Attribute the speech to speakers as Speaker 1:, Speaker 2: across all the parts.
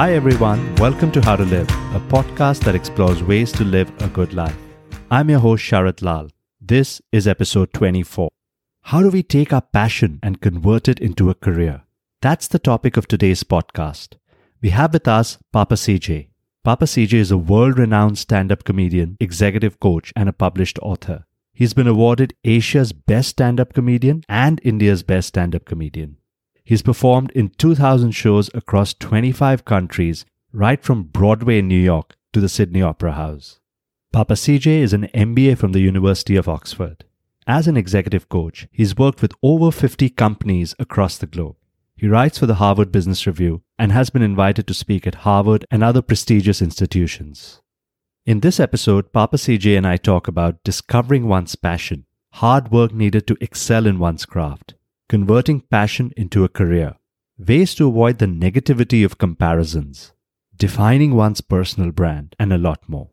Speaker 1: Hi, everyone. Welcome to How to Live, a podcast that explores ways to live a good life. I'm your host, Sharat Lal. This is episode 24. How do we take our passion and convert it into a career? That's the topic of today's podcast. We have with us Papa CJ. Papa CJ is a world renowned stand up comedian, executive coach, and a published author. He's been awarded Asia's Best Stand Up Comedian and India's Best Stand Up Comedian. He's performed in 2,000 shows across 25 countries, right from Broadway in New York to the Sydney Opera House. Papa CJ is an MBA from the University of Oxford. As an executive coach, he's worked with over 50 companies across the globe. He writes for the Harvard Business Review and has been invited to speak at Harvard and other prestigious institutions. In this episode, Papa CJ and I talk about discovering one's passion, hard work needed to excel in one's craft, converting passion into a career, ways to avoid the negativity of comparisons, defining one's personal brand, and a lot more.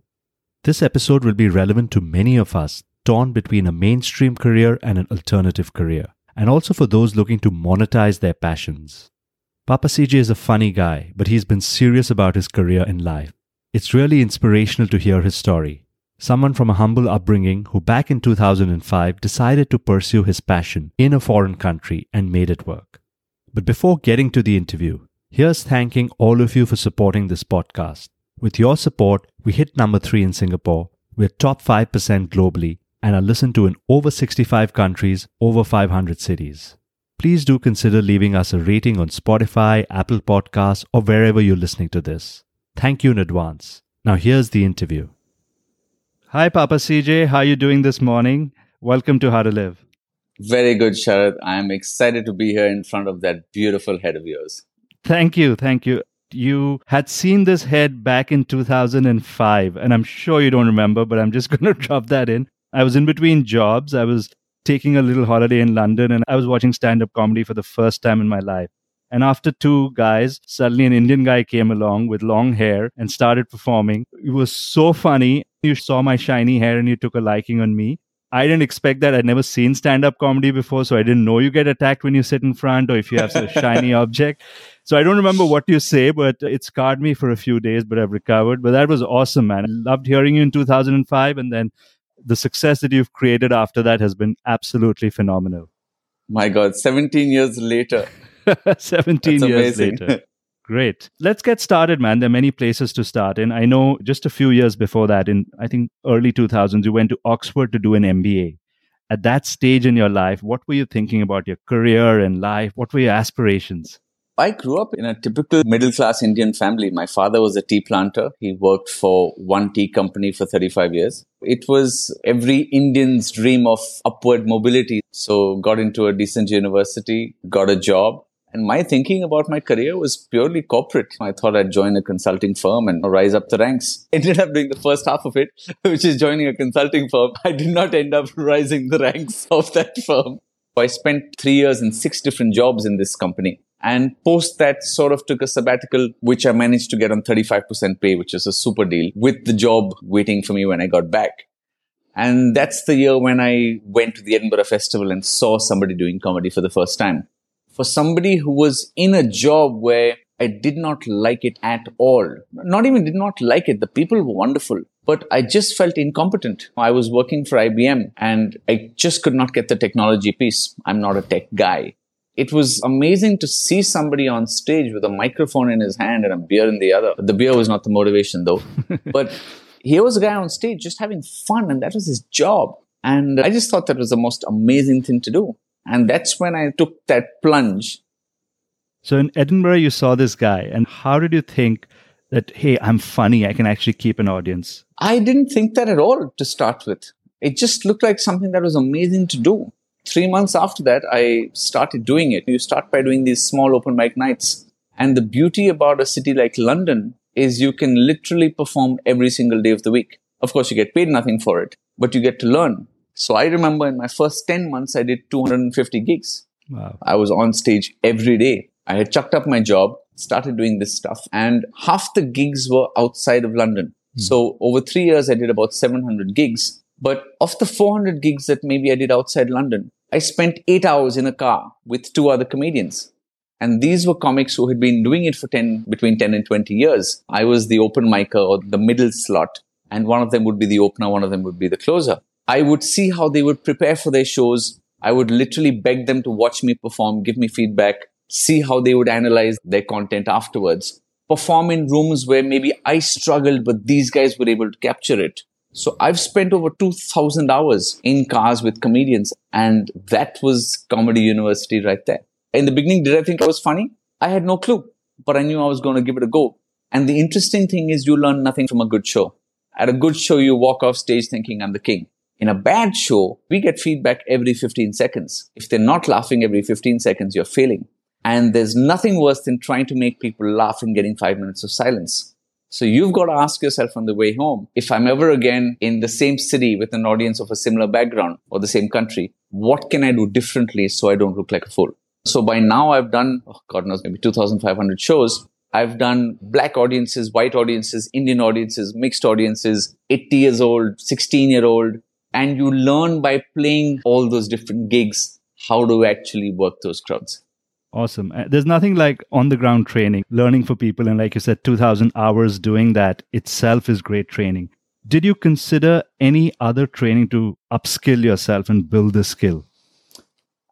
Speaker 1: This episode will be relevant to many of us torn between a mainstream career and an alternative career, and also for those looking to monetize their passions. Papa CJ is a funny guy, but he's been serious about his career in life it's really inspirational to hear his story. Someone from a humble upbringing who back in 2005 decided to pursue his passion in a foreign country and made it work. But before getting to the interview, here's thanking all of you for supporting this podcast. With your support, we hit number 3 in Singapore, we're top 5% globally, and are listened to in over 65 countries, over 500 cities. Please do consider leaving us a rating on Spotify, Apple Podcasts, or wherever you're listening to this. Thank you in advance. Now here's the interview. Hi, Papa CJ. How are you doing this morning? Welcome to How to Live.
Speaker 2: Very good, Sharath. I am excited to be here in front of that beautiful head of yours.
Speaker 1: Thank you. Thank you. You had seen this head back in 2005, and I'm sure you don't remember, but I'm just going to drop that in. I was in between jobs. I was taking a little holiday in London, and I was watching stand up comedy for the first time in my life. And after two guys, suddenly an Indian guy came along with long hair and started performing. It was so funny. You saw my shiny hair and you took a liking on me. I didn't expect that. I'd never seen stand up comedy before, so I didn't know you get attacked when you sit in front or if you have a shiny object. So I don't remember what you say, but it scarred me for a few days, but I've recovered. But that was awesome, man. I loved hearing you in 2005. And then the success that you've created after that has been absolutely phenomenal.
Speaker 2: My God, 17 years later.
Speaker 1: 17 That's years amazing. later. Great. Let's get started, man. There are many places to start. And I know just a few years before that, in I think early 2000s, you went to Oxford to do an MBA. At that stage in your life, what were you thinking about your career and life? What were your aspirations?
Speaker 2: I grew up in a typical middle class Indian family. My father was a tea planter. He worked for one tea company for 35 years. It was every Indian's dream of upward mobility. So got into a decent university, got a job, and my thinking about my career was purely corporate. I thought I'd join a consulting firm and rise up the ranks. Ended up doing the first half of it, which is joining a consulting firm. I did not end up rising the ranks of that firm. I spent three years in six different jobs in this company. And post that sort of took a sabbatical, which I managed to get on 35% pay, which is a super deal with the job waiting for me when I got back. And that's the year when I went to the Edinburgh Festival and saw somebody doing comedy for the first time for somebody who was in a job where I did not like it at all. Not even did not like it. The people were wonderful, but I just felt incompetent. I was working for IBM and I just could not get the technology piece. I'm not a tech guy. It was amazing to see somebody on stage with a microphone in his hand and a beer in the other. The beer was not the motivation though, but here was a guy on stage just having fun and that was his job. And I just thought that was the most amazing thing to do. And that's when I took that plunge.
Speaker 1: So in Edinburgh, you saw this guy, and how did you think that, hey, I'm funny, I can actually keep an audience?
Speaker 2: I didn't think that at all to start with. It just looked like something that was amazing to do. Three months after that, I started doing it. You start by doing these small open mic nights. And the beauty about a city like London is you can literally perform every single day of the week. Of course, you get paid nothing for it, but you get to learn. So I remember in my first 10 months, I did 250 gigs. Wow. I was on stage every day. I had chucked up my job, started doing this stuff, and half the gigs were outside of London. Hmm. So over three years, I did about 700 gigs. But of the 400 gigs that maybe I did outside London, I spent eight hours in a car with two other comedians. And these were comics who had been doing it for 10, between 10 and 20 years. I was the open micer or the middle slot. And one of them would be the opener, one of them would be the closer. I would see how they would prepare for their shows. I would literally beg them to watch me perform, give me feedback, see how they would analyze their content afterwards, perform in rooms where maybe I struggled, but these guys were able to capture it. So I've spent over 2000 hours in cars with comedians and that was comedy university right there. In the beginning, did I think I was funny? I had no clue, but I knew I was going to give it a go. And the interesting thing is you learn nothing from a good show. At a good show, you walk off stage thinking I'm the king. In a bad show, we get feedback every 15 seconds. If they're not laughing every 15 seconds, you're failing. And there's nothing worse than trying to make people laugh and getting five minutes of silence. So you've got to ask yourself on the way home, if I'm ever again in the same city with an audience of a similar background or the same country, what can I do differently so I don't look like a fool? So by now I've done, oh God knows, maybe 2,500 shows. I've done black audiences, white audiences, Indian audiences, mixed audiences, 80 years old, 16 year old. And you learn by playing all those different gigs how to actually work those crowds.
Speaker 1: Awesome. Uh, there's nothing like on the ground training, learning for people. And like you said, 2000 hours doing that itself is great training. Did you consider any other training to upskill yourself and build the skill?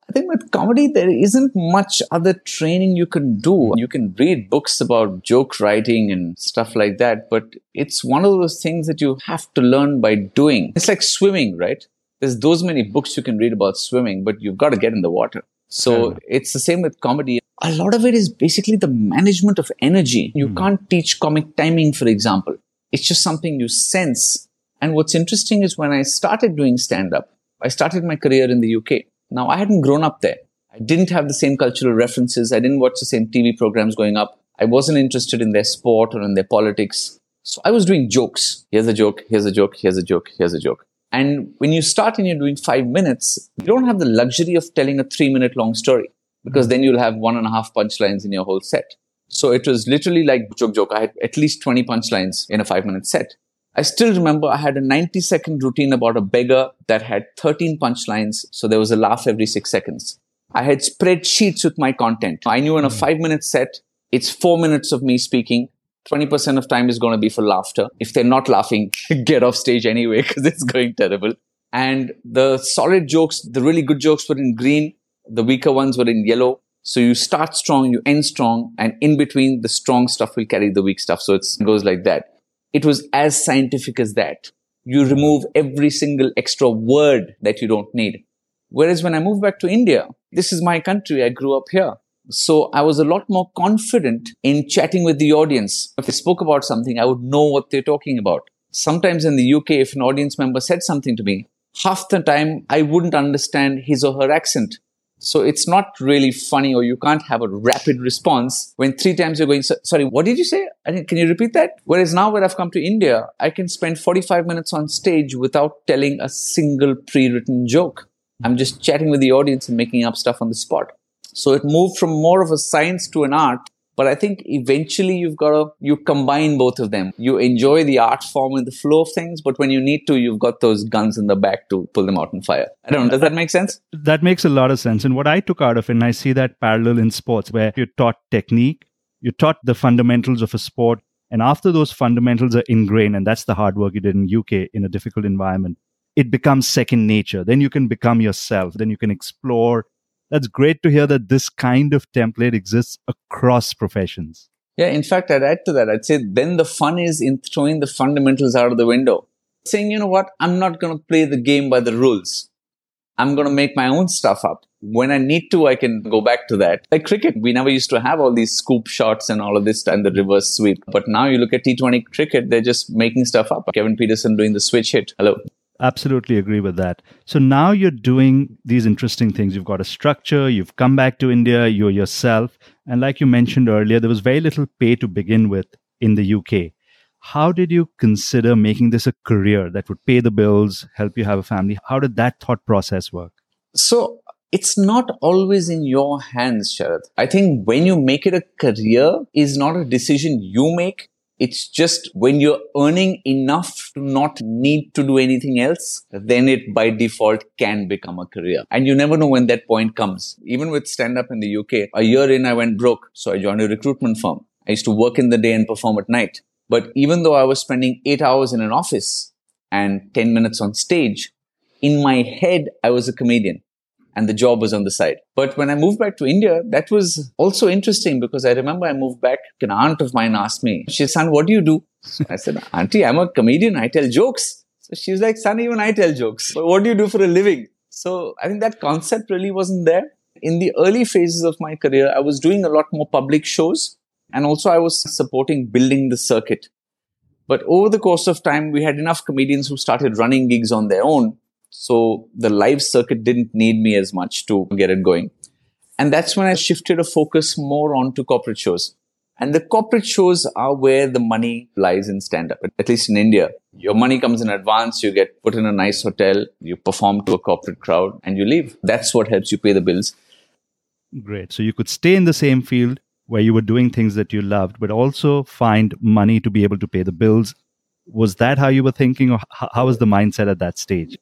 Speaker 2: I think with comedy, there isn't much other training you can do. You can read books about joke writing and stuff like that, but it's one of those things that you have to learn by doing. It's like swimming, right? There's those many books you can read about swimming, but you've got to get in the water. So yeah. it's the same with comedy. A lot of it is basically the management of energy. You mm. can't teach comic timing, for example. It's just something you sense. And what's interesting is when I started doing stand up, I started my career in the UK. Now I hadn't grown up there. I didn't have the same cultural references. I didn't watch the same TV programs going up. I wasn't interested in their sport or in their politics. So I was doing jokes. Here's a joke, here's a joke, here's a joke, here's a joke. And when you start and you're doing five minutes, you don't have the luxury of telling a three minute long story because then you'll have one and a half punchlines in your whole set. So it was literally like joke, joke. I had at least 20 punchlines in a five minute set. I still remember I had a 90 second routine about a beggar that had 13 punchlines. So there was a laugh every six seconds. I had spreadsheets with my content. I knew in a hmm. five minute set, it's four minutes of me speaking. 20% of time is going to be for laughter. If they're not laughing, get off stage anyway because it's going terrible. And the solid jokes, the really good jokes were in green. The weaker ones were in yellow. So you start strong, you end strong, and in between the strong stuff will carry the weak stuff. So it goes like that. It was as scientific as that. You remove every single extra word that you don't need. Whereas when I moved back to India, this is my country. I grew up here. So I was a lot more confident in chatting with the audience. If they spoke about something, I would know what they're talking about. Sometimes in the UK, if an audience member said something to me, half the time I wouldn't understand his or her accent. So it's not really funny or you can't have a rapid response when three times you're going, sorry, what did you say? Can you repeat that? Whereas now when I've come to India, I can spend 45 minutes on stage without telling a single pre-written joke. I'm just chatting with the audience and making up stuff on the spot. So it moved from more of a science to an art. But I think eventually you've got to, you combine both of them. You enjoy the art form and the flow of things, but when you need to, you've got those guns in the back to pull them out and fire. I don't know. Does that make sense?
Speaker 1: That makes a lot of sense. And what I took out of it, and I see that parallel in sports where you taught technique, you taught the fundamentals of a sport. And after those fundamentals are ingrained, and that's the hard work you did in UK in a difficult environment, it becomes second nature. Then you can become yourself. Then you can explore that's great to hear that this kind of template exists across professions.
Speaker 2: Yeah, in fact, I'd add to that. I'd say then the fun is in throwing the fundamentals out of the window. Saying, you know what, I'm not going to play the game by the rules. I'm going to make my own stuff up. When I need to, I can go back to that. Like cricket, we never used to have all these scoop shots and all of this and the reverse sweep. But now you look at T20 cricket, they're just making stuff up. Kevin Pietersen doing the switch hit. Hello.
Speaker 1: Absolutely agree with that. So now you're doing these interesting things. You've got a structure, you've come back to India, you're yourself. And like you mentioned earlier, there was very little pay to begin with in the UK. How did you consider making this a career that would pay the bills, help you have a family? How did that thought process work?
Speaker 2: So it's not always in your hands, Sharad. I think when you make it a career is not a decision you make. It's just when you're earning enough to not need to do anything else, then it by default can become a career. And you never know when that point comes. Even with stand up in the UK, a year in, I went broke. So I joined a recruitment firm. I used to work in the day and perform at night. But even though I was spending eight hours in an office and 10 minutes on stage, in my head, I was a comedian and the job was on the side. But when I moved back to India, that was also interesting because I remember I moved back. An aunt of mine asked me, she said, son, what do you do? I said, auntie, I'm a comedian. I tell jokes. So she's like, son, even I tell jokes. But what do you do for a living? So I think that concept really wasn't there. In the early phases of my career, I was doing a lot more public shows and also I was supporting building the circuit. But over the course of time, we had enough comedians who started running gigs on their own so the live circuit didn't need me as much to get it going. And that's when I shifted a focus more onto corporate shows. And the corporate shows are where the money lies in stand up, at least in India. Your money comes in advance, you get put in a nice hotel, you perform to a corporate crowd, and you leave. That's what helps you pay the bills.
Speaker 1: Great. So you could stay in the same field where you were doing things that you loved, but also find money to be able to pay the bills. Was that how you were thinking, or how was the mindset at that stage?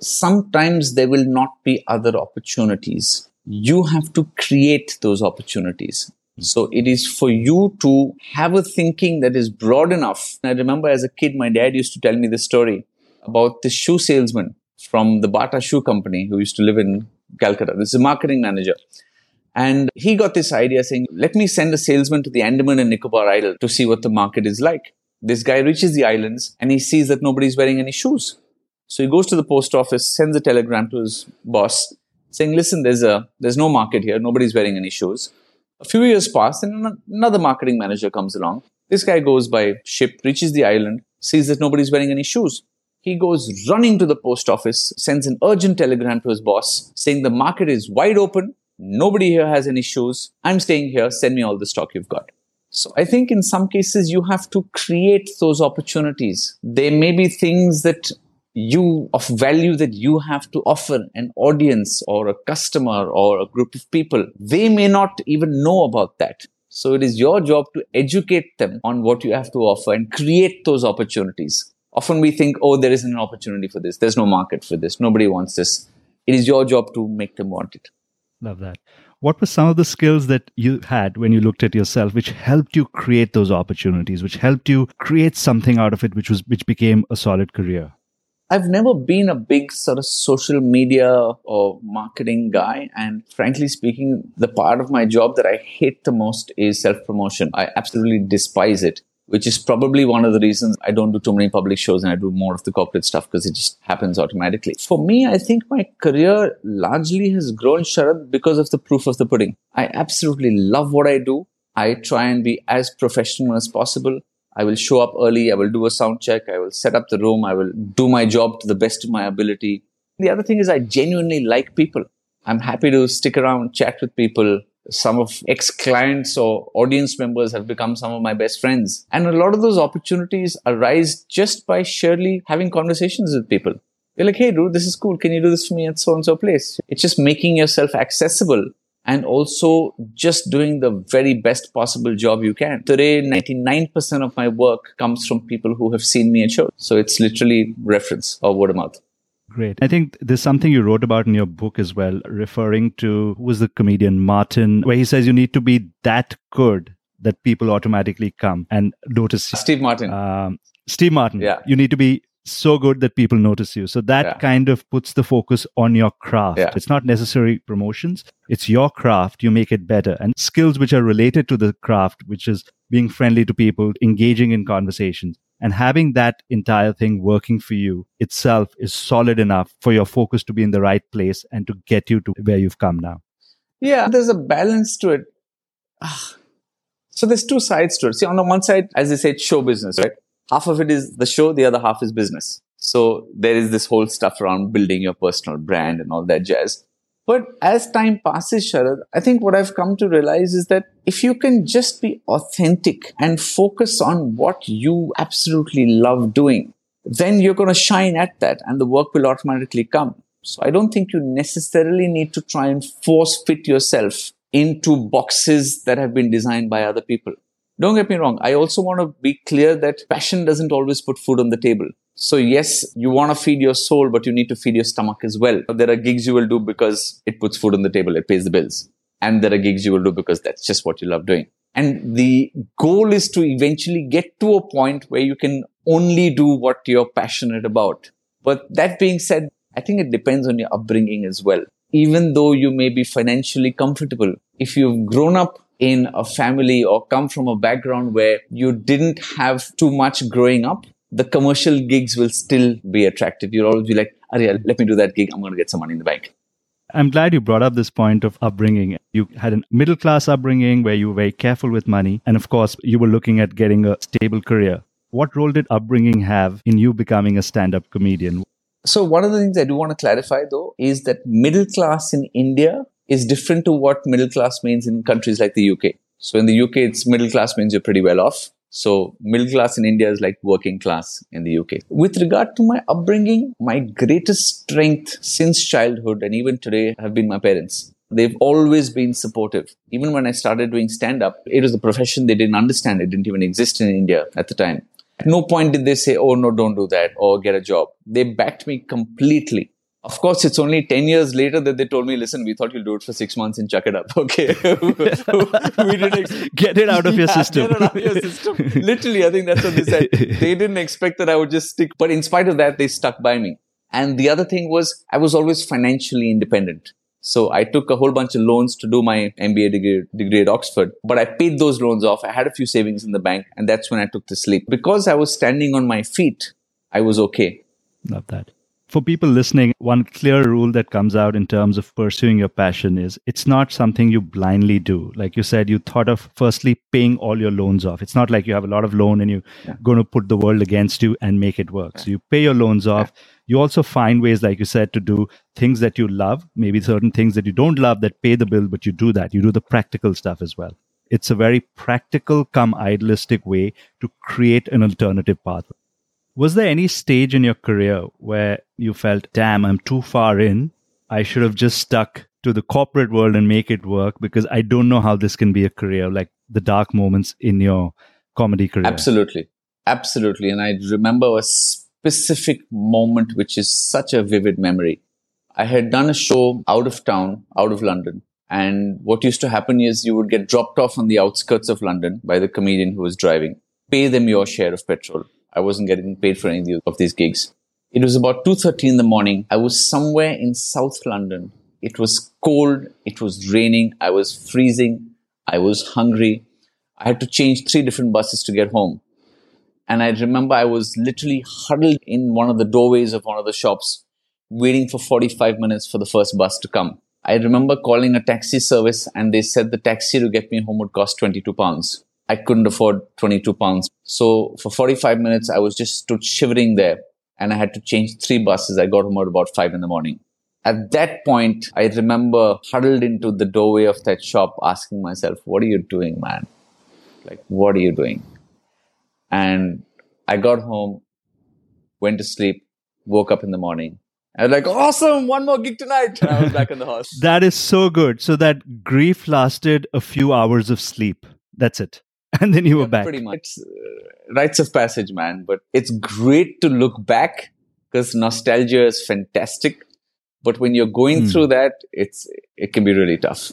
Speaker 2: Sometimes there will not be other opportunities. You have to create those opportunities. Hmm. So it is for you to have a thinking that is broad enough. I remember as a kid, my dad used to tell me this story about the shoe salesman from the Bata Shoe Company who used to live in Calcutta. This is a marketing manager. And he got this idea saying, let me send a salesman to the Andaman and Nicobar Island to see what the market is like. This guy reaches the islands and he sees that nobody's wearing any shoes. So he goes to the post office, sends a telegram to his boss saying, listen, there's a, there's no market here. Nobody's wearing any shoes. A few years pass and another marketing manager comes along. This guy goes by ship, reaches the island, sees that nobody's wearing any shoes. He goes running to the post office, sends an urgent telegram to his boss saying the market is wide open. Nobody here has any shoes. I'm staying here. Send me all the stock you've got. So I think in some cases you have to create those opportunities. There may be things that you of value that you have to offer an audience or a customer or a group of people they may not even know about that. So it is your job to educate them on what you have to offer and create those opportunities. Often we think oh there isn't an opportunity for this. There's no market for this. Nobody wants this. It is your job to make them want it.
Speaker 1: Love that. What were some of the skills that you had when you looked at yourself which helped you create those opportunities which helped you create something out of it which was which became a solid career
Speaker 2: I've never been a big sort of social media or marketing guy. And frankly speaking, the part of my job that I hate the most is self promotion. I absolutely despise it, which is probably one of the reasons I don't do too many public shows and I do more of the corporate stuff because it just happens automatically. For me, I think my career largely has grown, Sharad, because of the proof of the pudding. I absolutely love what I do. I try and be as professional as possible. I will show up early. I will do a sound check. I will set up the room. I will do my job to the best of my ability. The other thing is I genuinely like people. I'm happy to stick around, chat with people. Some of ex clients or audience members have become some of my best friends. And a lot of those opportunities arise just by surely having conversations with people. You're like, hey, dude, this is cool. Can you do this for me at so and so place? It's just making yourself accessible and also just doing the very best possible job you can. Today, 99% of my work comes from people who have seen me at shows. So it's literally reference or word of mouth.
Speaker 1: Great. I think there's something you wrote about in your book as well, referring to who was the comedian Martin, where he says you need to be that good that people automatically come and notice.
Speaker 2: Steve Martin. Um,
Speaker 1: Steve Martin.
Speaker 2: Yeah.
Speaker 1: You need to be so good that people notice you. So that yeah. kind of puts the focus on your craft.
Speaker 2: Yeah.
Speaker 1: It's not necessary promotions. It's your craft. You make it better and skills which are related to the craft, which is being friendly to people, engaging in conversations and having that entire thing working for you itself is solid enough for your focus to be in the right place and to get you to where you've come now.
Speaker 2: Yeah, there's a balance to it. Ah. So there's two sides to it. See, on the one side, as I said, show business, right? Half of it is the show, the other half is business. So there is this whole stuff around building your personal brand and all that jazz. But as time passes, Sharad, I think what I've come to realize is that if you can just be authentic and focus on what you absolutely love doing, then you're going to shine at that and the work will automatically come. So I don't think you necessarily need to try and force fit yourself into boxes that have been designed by other people Don't get me wrong. I also want to be clear that passion doesn't always put food on the table. So yes, you want to feed your soul, but you need to feed your stomach as well. There are gigs you will do because it puts food on the table, it pays the bills. And there are gigs you will do because that's just what you love doing. And the goal is to eventually get to a point where you can only do what you're passionate about. But that being said, I think it depends on your upbringing as well. Even though you may be financially comfortable, if you've grown up in a family or come from a background where you didn't have too much growing up, the commercial gigs will still be attractive. You'll always be like, Arya, let me do that gig. I'm going to get some money in the bank.
Speaker 1: I'm glad you brought up this point of upbringing. You had a middle class upbringing where you were very careful with money. And of course, you were looking at getting a stable career. What role did upbringing have in you becoming a stand up comedian?
Speaker 2: So, one of the things I do want to clarify though is that middle class in India is different to what middle class means in countries like the UK. So, in the UK, it's middle class means you're pretty well off. So middle class in India is like working class in the UK. With regard to my upbringing, my greatest strength since childhood and even today have been my parents. They've always been supportive. Even when I started doing stand up, it was a profession they didn't understand. It didn't even exist in India at the time. At no point did they say, oh no, don't do that or get a job. They backed me completely. Of course, it's only 10 years later that they told me, listen, we thought you'll do it for six months and chuck it up. Okay.
Speaker 1: we didn't ex- get it out of your yeah, system.
Speaker 2: Out of your system. Literally, I think that's what they said. They didn't expect that I would just stick. But in spite of that, they stuck by me. And the other thing was I was always financially independent. So I took a whole bunch of loans to do my MBA degree, degree at Oxford, but I paid those loans off. I had a few savings in the bank and that's when I took the sleep. Because I was standing on my feet, I was okay.
Speaker 1: Love that for people listening, one clear rule that comes out in terms of pursuing your passion is it's not something you blindly do. Like you said, you thought of firstly paying all your loans off. It's not like you have a lot of loan and you're yeah. going to put the world against you and make it work. Yeah. So you pay your loans off. Yeah. You also find ways, like you said, to do things that you love, maybe certain things that you don't love that pay the bill, but you do that. You do the practical stuff as well. It's a very practical, come idealistic way to create an alternative pathway. Was there any stage in your career where you felt, damn, I'm too far in? I should have just stuck to the corporate world and make it work because I don't know how this can be a career, like the dark moments in your comedy career.
Speaker 2: Absolutely. Absolutely. And I remember a specific moment, which is such a vivid memory. I had done a show out of town, out of London. And what used to happen is you would get dropped off on the outskirts of London by the comedian who was driving, pay them your share of petrol I wasn't getting paid for any of these gigs. It was about 2.30 in the morning. I was somewhere in South London. It was cold. It was raining. I was freezing. I was hungry. I had to change three different buses to get home. And I remember I was literally huddled in one of the doorways of one of the shops, waiting for 45 minutes for the first bus to come. I remember calling a taxi service and they said the taxi to get me home would cost 22 pounds. I couldn't afford 22 pounds. So for 45 minutes, I was just stood shivering there and I had to change three buses. I got home at about five in the morning. At that point, I remember huddled into the doorway of that shop asking myself, what are you doing, man? Like, what are you doing? And I got home, went to sleep, woke up in the morning. I was like, awesome, one more gig tonight. And I was back in the house.
Speaker 1: that is so good. So that grief lasted a few hours of sleep. That's it. and then you yeah, were back.
Speaker 2: Pretty much. It's uh, rites of passage, man. But it's great to look back because nostalgia is fantastic. But when you're going mm. through that, it's it can be really tough.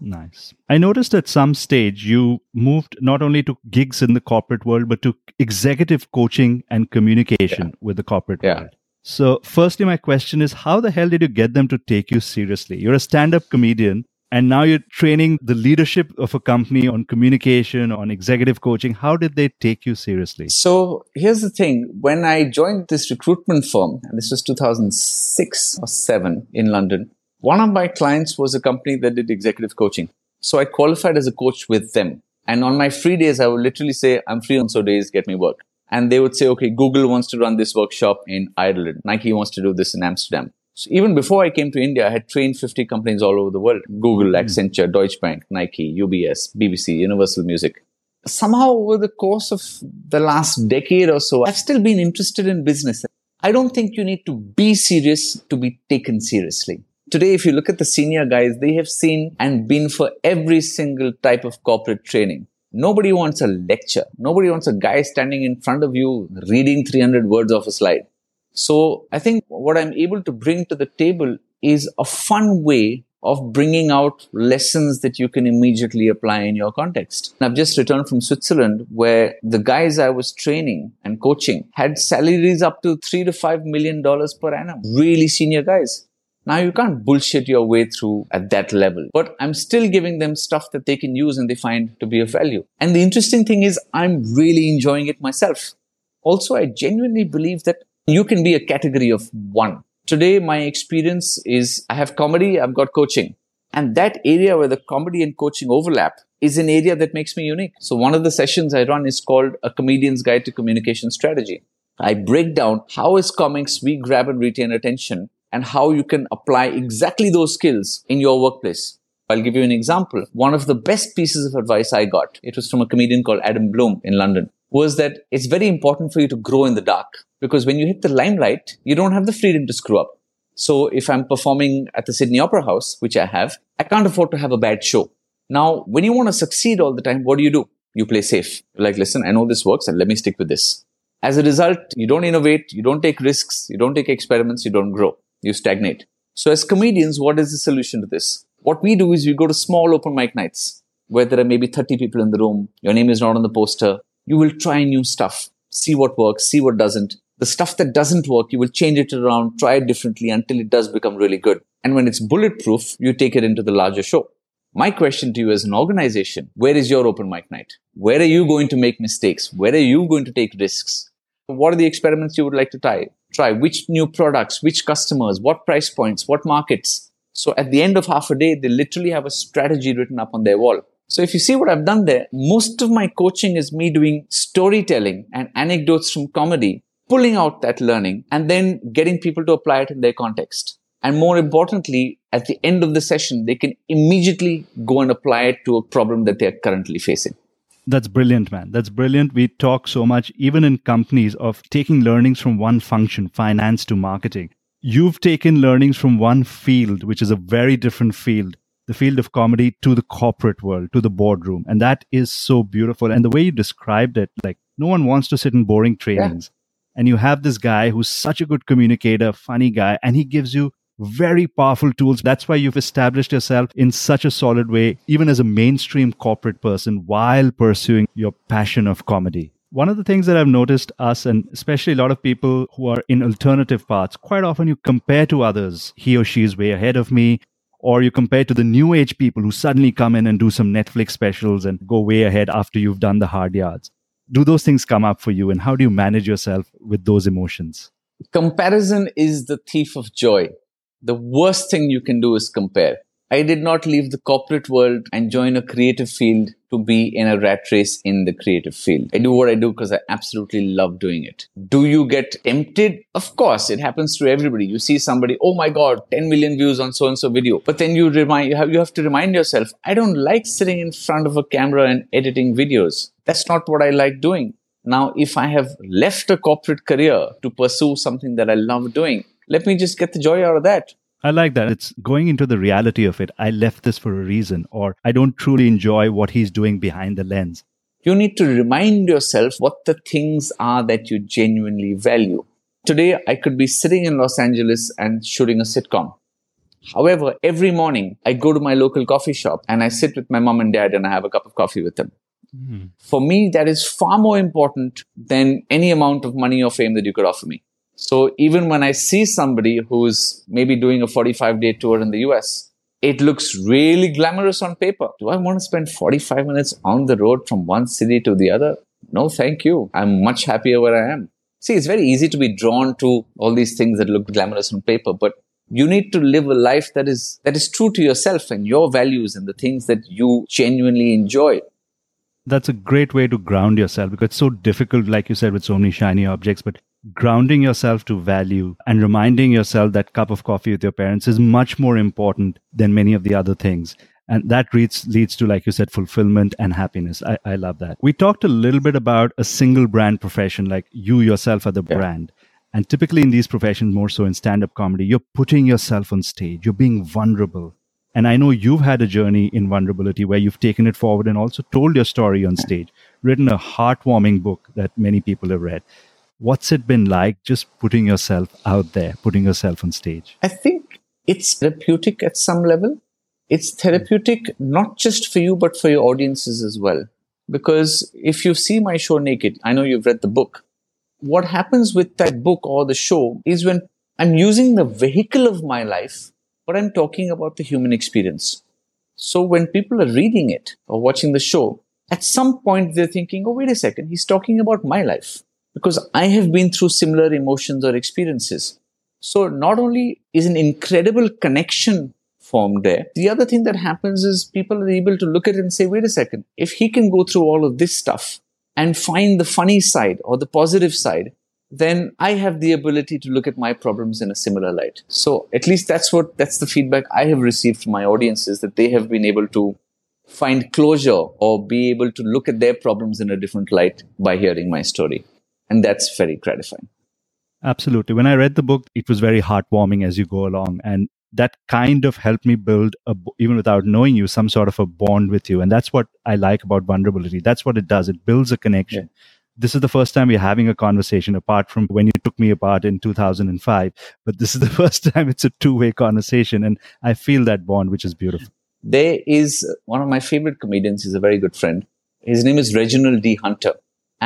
Speaker 1: Nice. I noticed at some stage you moved not only to gigs in the corporate world, but to executive coaching and communication yeah. with the corporate yeah. world. So, firstly, my question is how the hell did you get them to take you seriously? You're a stand up comedian and now you're training the leadership of a company on communication on executive coaching. How did they take you seriously?
Speaker 2: So here's the thing. When i joined this recruitment firm and this was 2006 or 7 in london one of my clients was a company that did executive coaching. So i qualified as a coach with them. And on my free days i would literally say i'm free on so days get me work. And they would say okay google wants to run this workshop in ireland. Nike wants to do this in amsterdam so even before I came to India, I had trained 50 companies all over the world. Google, hmm. Accenture, Deutsche Bank, Nike, UBS, BBC, Universal Music. Somehow over the course of the last decade or so, I've still been interested in business. I don't think you need to be serious to be taken seriously. Today, if you look at the senior guys, they have seen and been for every single type of corporate training. Nobody wants a lecture. Nobody wants a guy standing in front of you reading 300 words off a slide. So I think what I'm able to bring to the table is a fun way of bringing out lessons that you can immediately apply in your context. I've just returned from Switzerland where the guys I was training and coaching had salaries up to three to five million dollars per annum. Really senior guys. Now you can't bullshit your way through at that level, but I'm still giving them stuff that they can use and they find to be of value. And the interesting thing is I'm really enjoying it myself. Also, I genuinely believe that you can be a category of one. Today, my experience is I have comedy, I've got coaching. And that area where the comedy and coaching overlap is an area that makes me unique. So one of the sessions I run is called A Comedian's Guide to Communication Strategy. I break down how as comics we grab and retain attention and how you can apply exactly those skills in your workplace. I'll give you an example. One of the best pieces of advice I got, it was from a comedian called Adam Bloom in London, was that it's very important for you to grow in the dark because when you hit the limelight, you don't have the freedom to screw up. So if I'm performing at the Sydney Opera House, which I have, I can't afford to have a bad show. Now, when you want to succeed all the time, what do you do? You play safe. You're like, listen, I know this works and let me stick with this. As a result, you don't innovate, you don't take risks, you don't take experiments, you don't grow, you stagnate. So as comedians, what is the solution to this? What we do is we go to small open mic nights where there are maybe 30 people in the room. Your name is not on the poster. You will try new stuff, see what works, see what doesn't. The stuff that doesn't work, you will change it around, try it differently until it does become really good. And when it's bulletproof, you take it into the larger show. My question to you as an organization, where is your open mic night? Where are you going to make mistakes? Where are you going to take risks? What are the experiments you would like to try? Try which new products, which customers, what price points, what markets. So at the end of half a day, they literally have a strategy written up on their wall. So if you see what I've done there, most of my coaching is me doing storytelling and anecdotes from comedy, pulling out that learning and then getting people to apply it in their context. And more importantly, at the end of the session, they can immediately go and apply it to a problem that they're currently facing.
Speaker 1: That's brilliant, man. That's brilliant. We talk so much, even in companies, of taking learnings from one function, finance to marketing. You've taken learnings from one field, which is a very different field, the field of comedy to the corporate world, to the boardroom. And that is so beautiful. And the way you described it, like no one wants to sit in boring trainings. Yeah. And you have this guy who's such a good communicator, funny guy, and he gives you very powerful tools. That's why you've established yourself in such a solid way, even as a mainstream corporate person, while pursuing your passion of comedy. One of the things that I've noticed us, and especially a lot of people who are in alternative paths, quite often you compare to others. He or she is way ahead of me or you compare to the new age people who suddenly come in and do some Netflix specials and go way ahead after you've done the hard yards. Do those things come up for you, and how do you manage yourself with those emotions?
Speaker 2: Comparison is the thief of joy. The worst thing you can do is compare. I did not leave the corporate world and join a creative field to be in a rat race in the creative field. I do what I do because I absolutely love doing it. Do you get tempted? Of course, it happens to everybody. You see somebody, oh my God, 10 million views on so and so video. But then you remind, you have, you have to remind yourself, I don't like sitting in front of a camera and editing videos. That's not what I like doing. Now, if I have left a corporate career to pursue something that I love doing, let me just get the joy out of that.
Speaker 1: I like that. It's going into the reality of it. I left this for a reason, or I don't truly enjoy what he's doing behind the lens.
Speaker 2: You need to remind yourself what the things are that you genuinely value. Today, I could be sitting in Los Angeles and shooting a sitcom. However, every morning I go to my local coffee shop and I sit with my mom and dad and I have a cup of coffee with them. Mm. For me, that is far more important than any amount of money or fame that you could offer me. So even when I see somebody who's maybe doing a 45 day tour in the US, it looks really glamorous on paper. Do I want to spend 45 minutes on the road from one city to the other? No, thank you. I'm much happier where I am. See, it's very easy to be drawn to all these things that look glamorous on paper, but you need to live a life that is, that is true to yourself and your values and the things that you genuinely enjoy.
Speaker 1: That's a great way to ground yourself because it's so difficult, like you said, with so many shiny objects. But grounding yourself to value and reminding yourself that cup of coffee with your parents is much more important than many of the other things. And that leads, leads to, like you said, fulfillment and happiness. I, I love that. We talked a little bit about a single brand profession, like you yourself are the yeah. brand. And typically in these professions, more so in stand up comedy, you're putting yourself on stage, you're being vulnerable. And I know you've had a journey in vulnerability where you've taken it forward and also told your story on stage, written a heartwarming book that many people have read. What's it been like just putting yourself out there, putting yourself on stage?
Speaker 2: I think it's therapeutic at some level. It's therapeutic not just for you, but for your audiences as well. Because if you see my show Naked, I know you've read the book. What happens with that book or the show is when I'm using the vehicle of my life but I'm talking about the human experience. So when people are reading it or watching the show, at some point they're thinking, oh, wait a second, he's talking about my life because I have been through similar emotions or experiences. So not only is an incredible connection formed there, the other thing that happens is people are able to look at it and say, wait a second, if he can go through all of this stuff and find the funny side or the positive side, then I have the ability to look at my problems in a similar light. So at least that's what, that's the feedback I have received from my audiences that they have been able to find closure or be able to look at their problems in a different light by hearing my story. And that's very gratifying.
Speaker 1: Absolutely. When I read the book, it was very heartwarming as you go along. And that kind of helped me build a, even without knowing you some sort of a bond with you. And that's what i like about vulnerability. That's what it does. It builds a connection. Yeah. This is the first time we're having a conversation apart from when you took me apart in 2005 but this is the first time it's a two-way conversation. And i feel that bond which is beautiful.
Speaker 2: There is one of my favorite comedians he's a very good friend. His name is reginald d. Hunter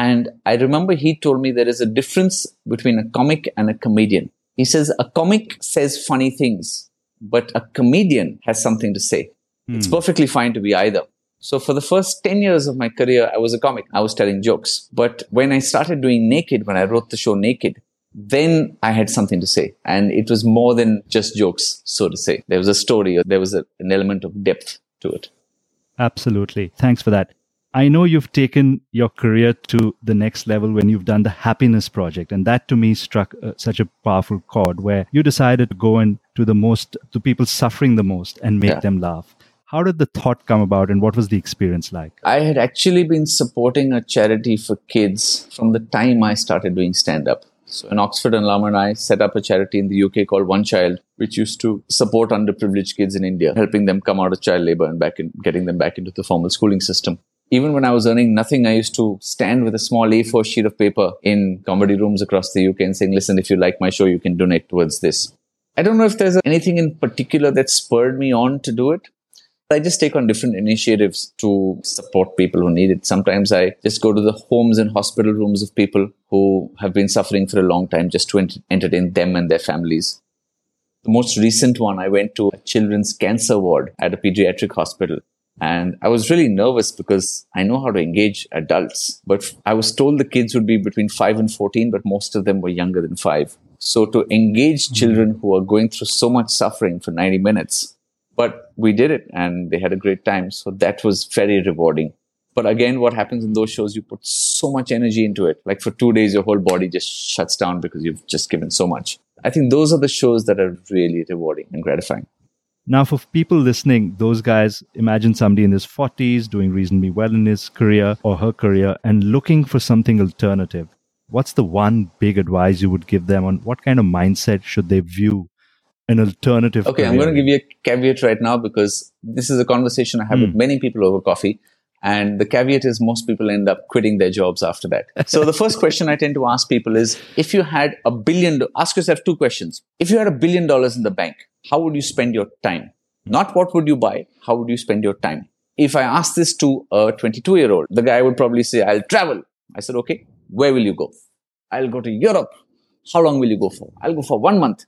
Speaker 2: and i remember he told me there is a difference between a comic and a comedian he says a comic says funny things but a comedian has something to say hmm. it's perfectly fine to be either so for the first 10 years of my career, I was a comic. I was telling jokes. But when I started doing Naked, when I wrote the show Naked, then I had something to say. And it was more than just jokes, so to say. There was a story, there was a, an element of depth to it.
Speaker 1: Absolutely. Thanks for that. I know you've taken your career to the next level when you've done the Happiness Project. And that to me struck uh, such a powerful chord where you decided to go in to the most, to people suffering the most and make yeah. them laugh. How did the thought come about and what was the experience like?
Speaker 2: I had actually been supporting a charity for kids from the time I started doing stand up. So in Oxford and I set up a charity in the UK called One Child, which used to support underprivileged kids in India, helping them come out of child labor and back in, getting them back into the formal schooling system. Even when I was earning nothing, I used to stand with a small A4 sheet of paper in comedy rooms across the UK and saying, listen, if you like my show, you can donate towards this. I don't know if there's anything in particular that spurred me on to do it. I just take on different initiatives to support people who need it. Sometimes I just go to the homes and hospital rooms of people who have been suffering for a long time just to ent- entertain them and their families. The most recent one, I went to a children's cancer ward at a pediatric hospital. And I was really nervous because I know how to engage adults, but I was told the kids would be between 5 and 14, but most of them were younger than 5. So to engage mm-hmm. children who are going through so much suffering for 90 minutes but we did it and they had a great time. So that was very rewarding. But again, what happens in those shows, you put so much energy into it. Like for two days, your whole body just shuts down because you've just given so much. I think those are the shows that are really rewarding and gratifying.
Speaker 1: Now, for people listening, those guys, imagine somebody in his 40s doing reasonably well in his career or her career and looking for something alternative. What's the one big advice you would give them on what kind of mindset should they view an alternative.
Speaker 2: Okay, career. I'm going to give you a caveat right now because this is a conversation I have mm. with hmm. many people over coffee. And the caveat is most people end up quitting their jobs after that. so the first question I tend to ask people is if you had a billion, ask yourself two questions. If you had a billion dollars in the bank, how would you spend your time? Not what would you buy, how would you spend your time? If I ask this to a 22 year old, the guy would probably say, I'll travel. I said, okay, where will you go? I'll go to Europe. How long will you go for? I'll go for one month.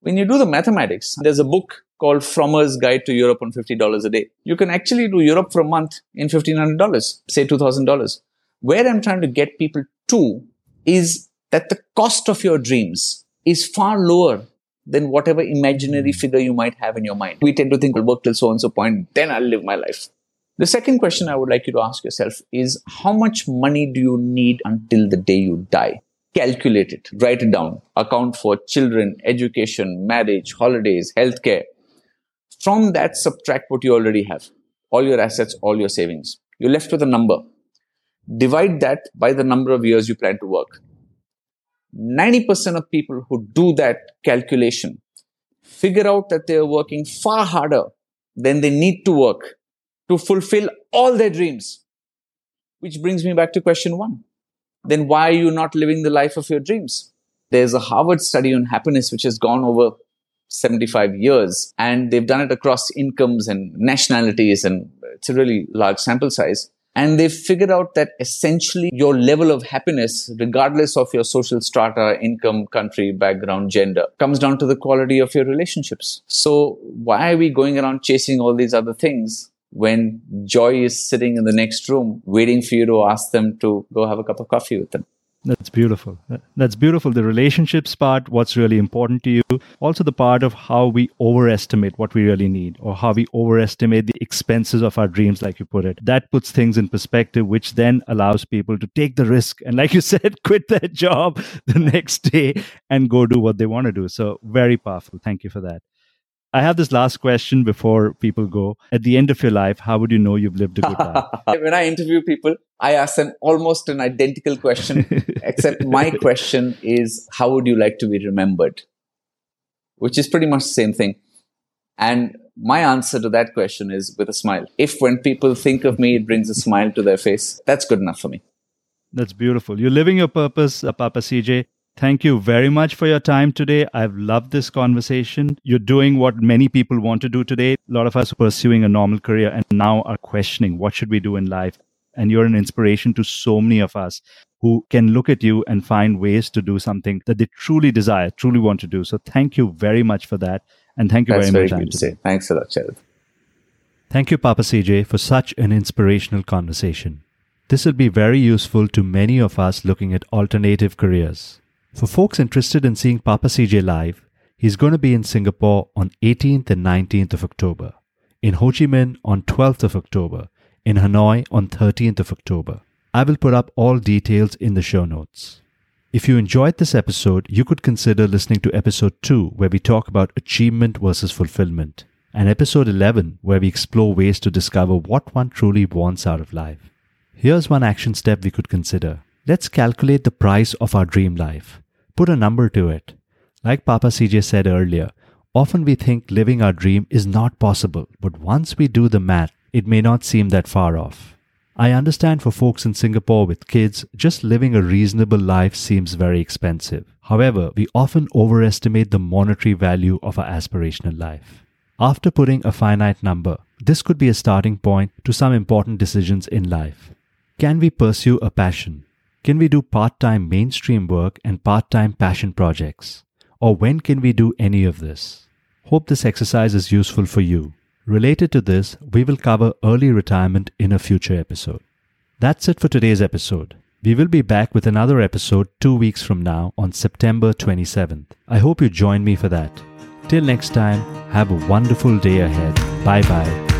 Speaker 2: When you do the mathematics, there's a book called Frommer's Guide to Europe on $50 a day. You can actually do Europe for a month in $1,500, say $2,000. Where I'm trying to get people to is that the cost of your dreams is far lower than whatever imaginary hmm. figure you might have in your mind. We tend to think, I'll work till so and so point, then I'll live my life. The second question I would like you to ask yourself is how much money do you need until the day you die? calculate it, write it down, account for children, education, marriage, holidays, healthcare. From that, subtract what you already have, all your assets, all your savings. You're left with a number. Divide that by the number of years you plan to work. 90% of people who do that calculation figure out that they are working far harder than they need to work to fulfill all their dreams. Which brings me back to question one. Then why are you not living the life of your dreams? There's a Harvard study on happiness which has gone over 75 years and they've done it across incomes and nationalities and it's a really large sample size. And they've figured out that essentially your level of happiness, regardless of your social strata, income, country, background, gender, comes down to the quality of your relationships. So why are we going around chasing all these other things when joy is sitting in the next room waiting for you to ask them to go have a cup of coffee with them?
Speaker 1: That's beautiful. That's beautiful. The relationships part, what's really important to you. Also, the part of how we overestimate what we really need or how we overestimate the expenses of our dreams, like you put it. That puts things in perspective, which then allows people to take the risk and, like you said, quit their job the next day and go do what they want to do. So, very powerful. Thank you for that. I have this last question before people go. At the end of your life, how would you know you've lived a good life?
Speaker 2: when I interview people, I ask them almost an identical question, except my question is, how would you like to be remembered? Which is pretty much the same thing. And my answer to that question is with a smile. If when people think of me, it brings a smile to their face, that's good enough for me.
Speaker 1: That's beautiful. You're living your purpose, uh, Papa CJ. Thank you very much for your time today. I've loved this conversation. You're doing what many people want to do today. A lot of us are pursuing a normal career and now are questioning what should we do in life. And you're an inspiration to so many of us who can look at you and find ways to do something that they truly desire, truly want to do. So thank you very much for that. And thank you
Speaker 2: That's
Speaker 1: very,
Speaker 2: very
Speaker 1: much.
Speaker 2: Good to say. Thanks a lot, Charit.
Speaker 1: Thank you, Papa CJ, for such an inspirational conversation. This will be very useful to many of us looking at alternative careers. For folks interested in seeing Papa CJ live, he's going to be in Singapore on 18th and 19th of October, in Ho Chi Minh on 12th of October, in Hanoi on 13th of October. I will put up all details in the show notes. If you enjoyed this episode, you could consider listening to episode 2, where we talk about achievement versus fulfillment, and episode 11, where we explore ways to discover what one truly wants out of life. Here's one action step we could consider. Let's calculate the price of our dream life. Put a number to it. Like Papa CJ said earlier, often we think living our dream is not possible, but once we do the math, it may not seem that far off. I understand for folks in Singapore with kids, just living a reasonable life seems very expensive. However, we often overestimate the monetary value of our aspirational life. After putting a finite number, this could be a starting point to some important decisions in life. Can we pursue a passion? Can we do part time mainstream work and part time passion projects? Or when can we do any of this? Hope this exercise is useful for you. Related to this, we will cover early retirement in a future episode. That's it for today's episode. We will be back with another episode two weeks from now on September 27th. I hope you join me for that. Till next time, have a wonderful day ahead. Bye bye.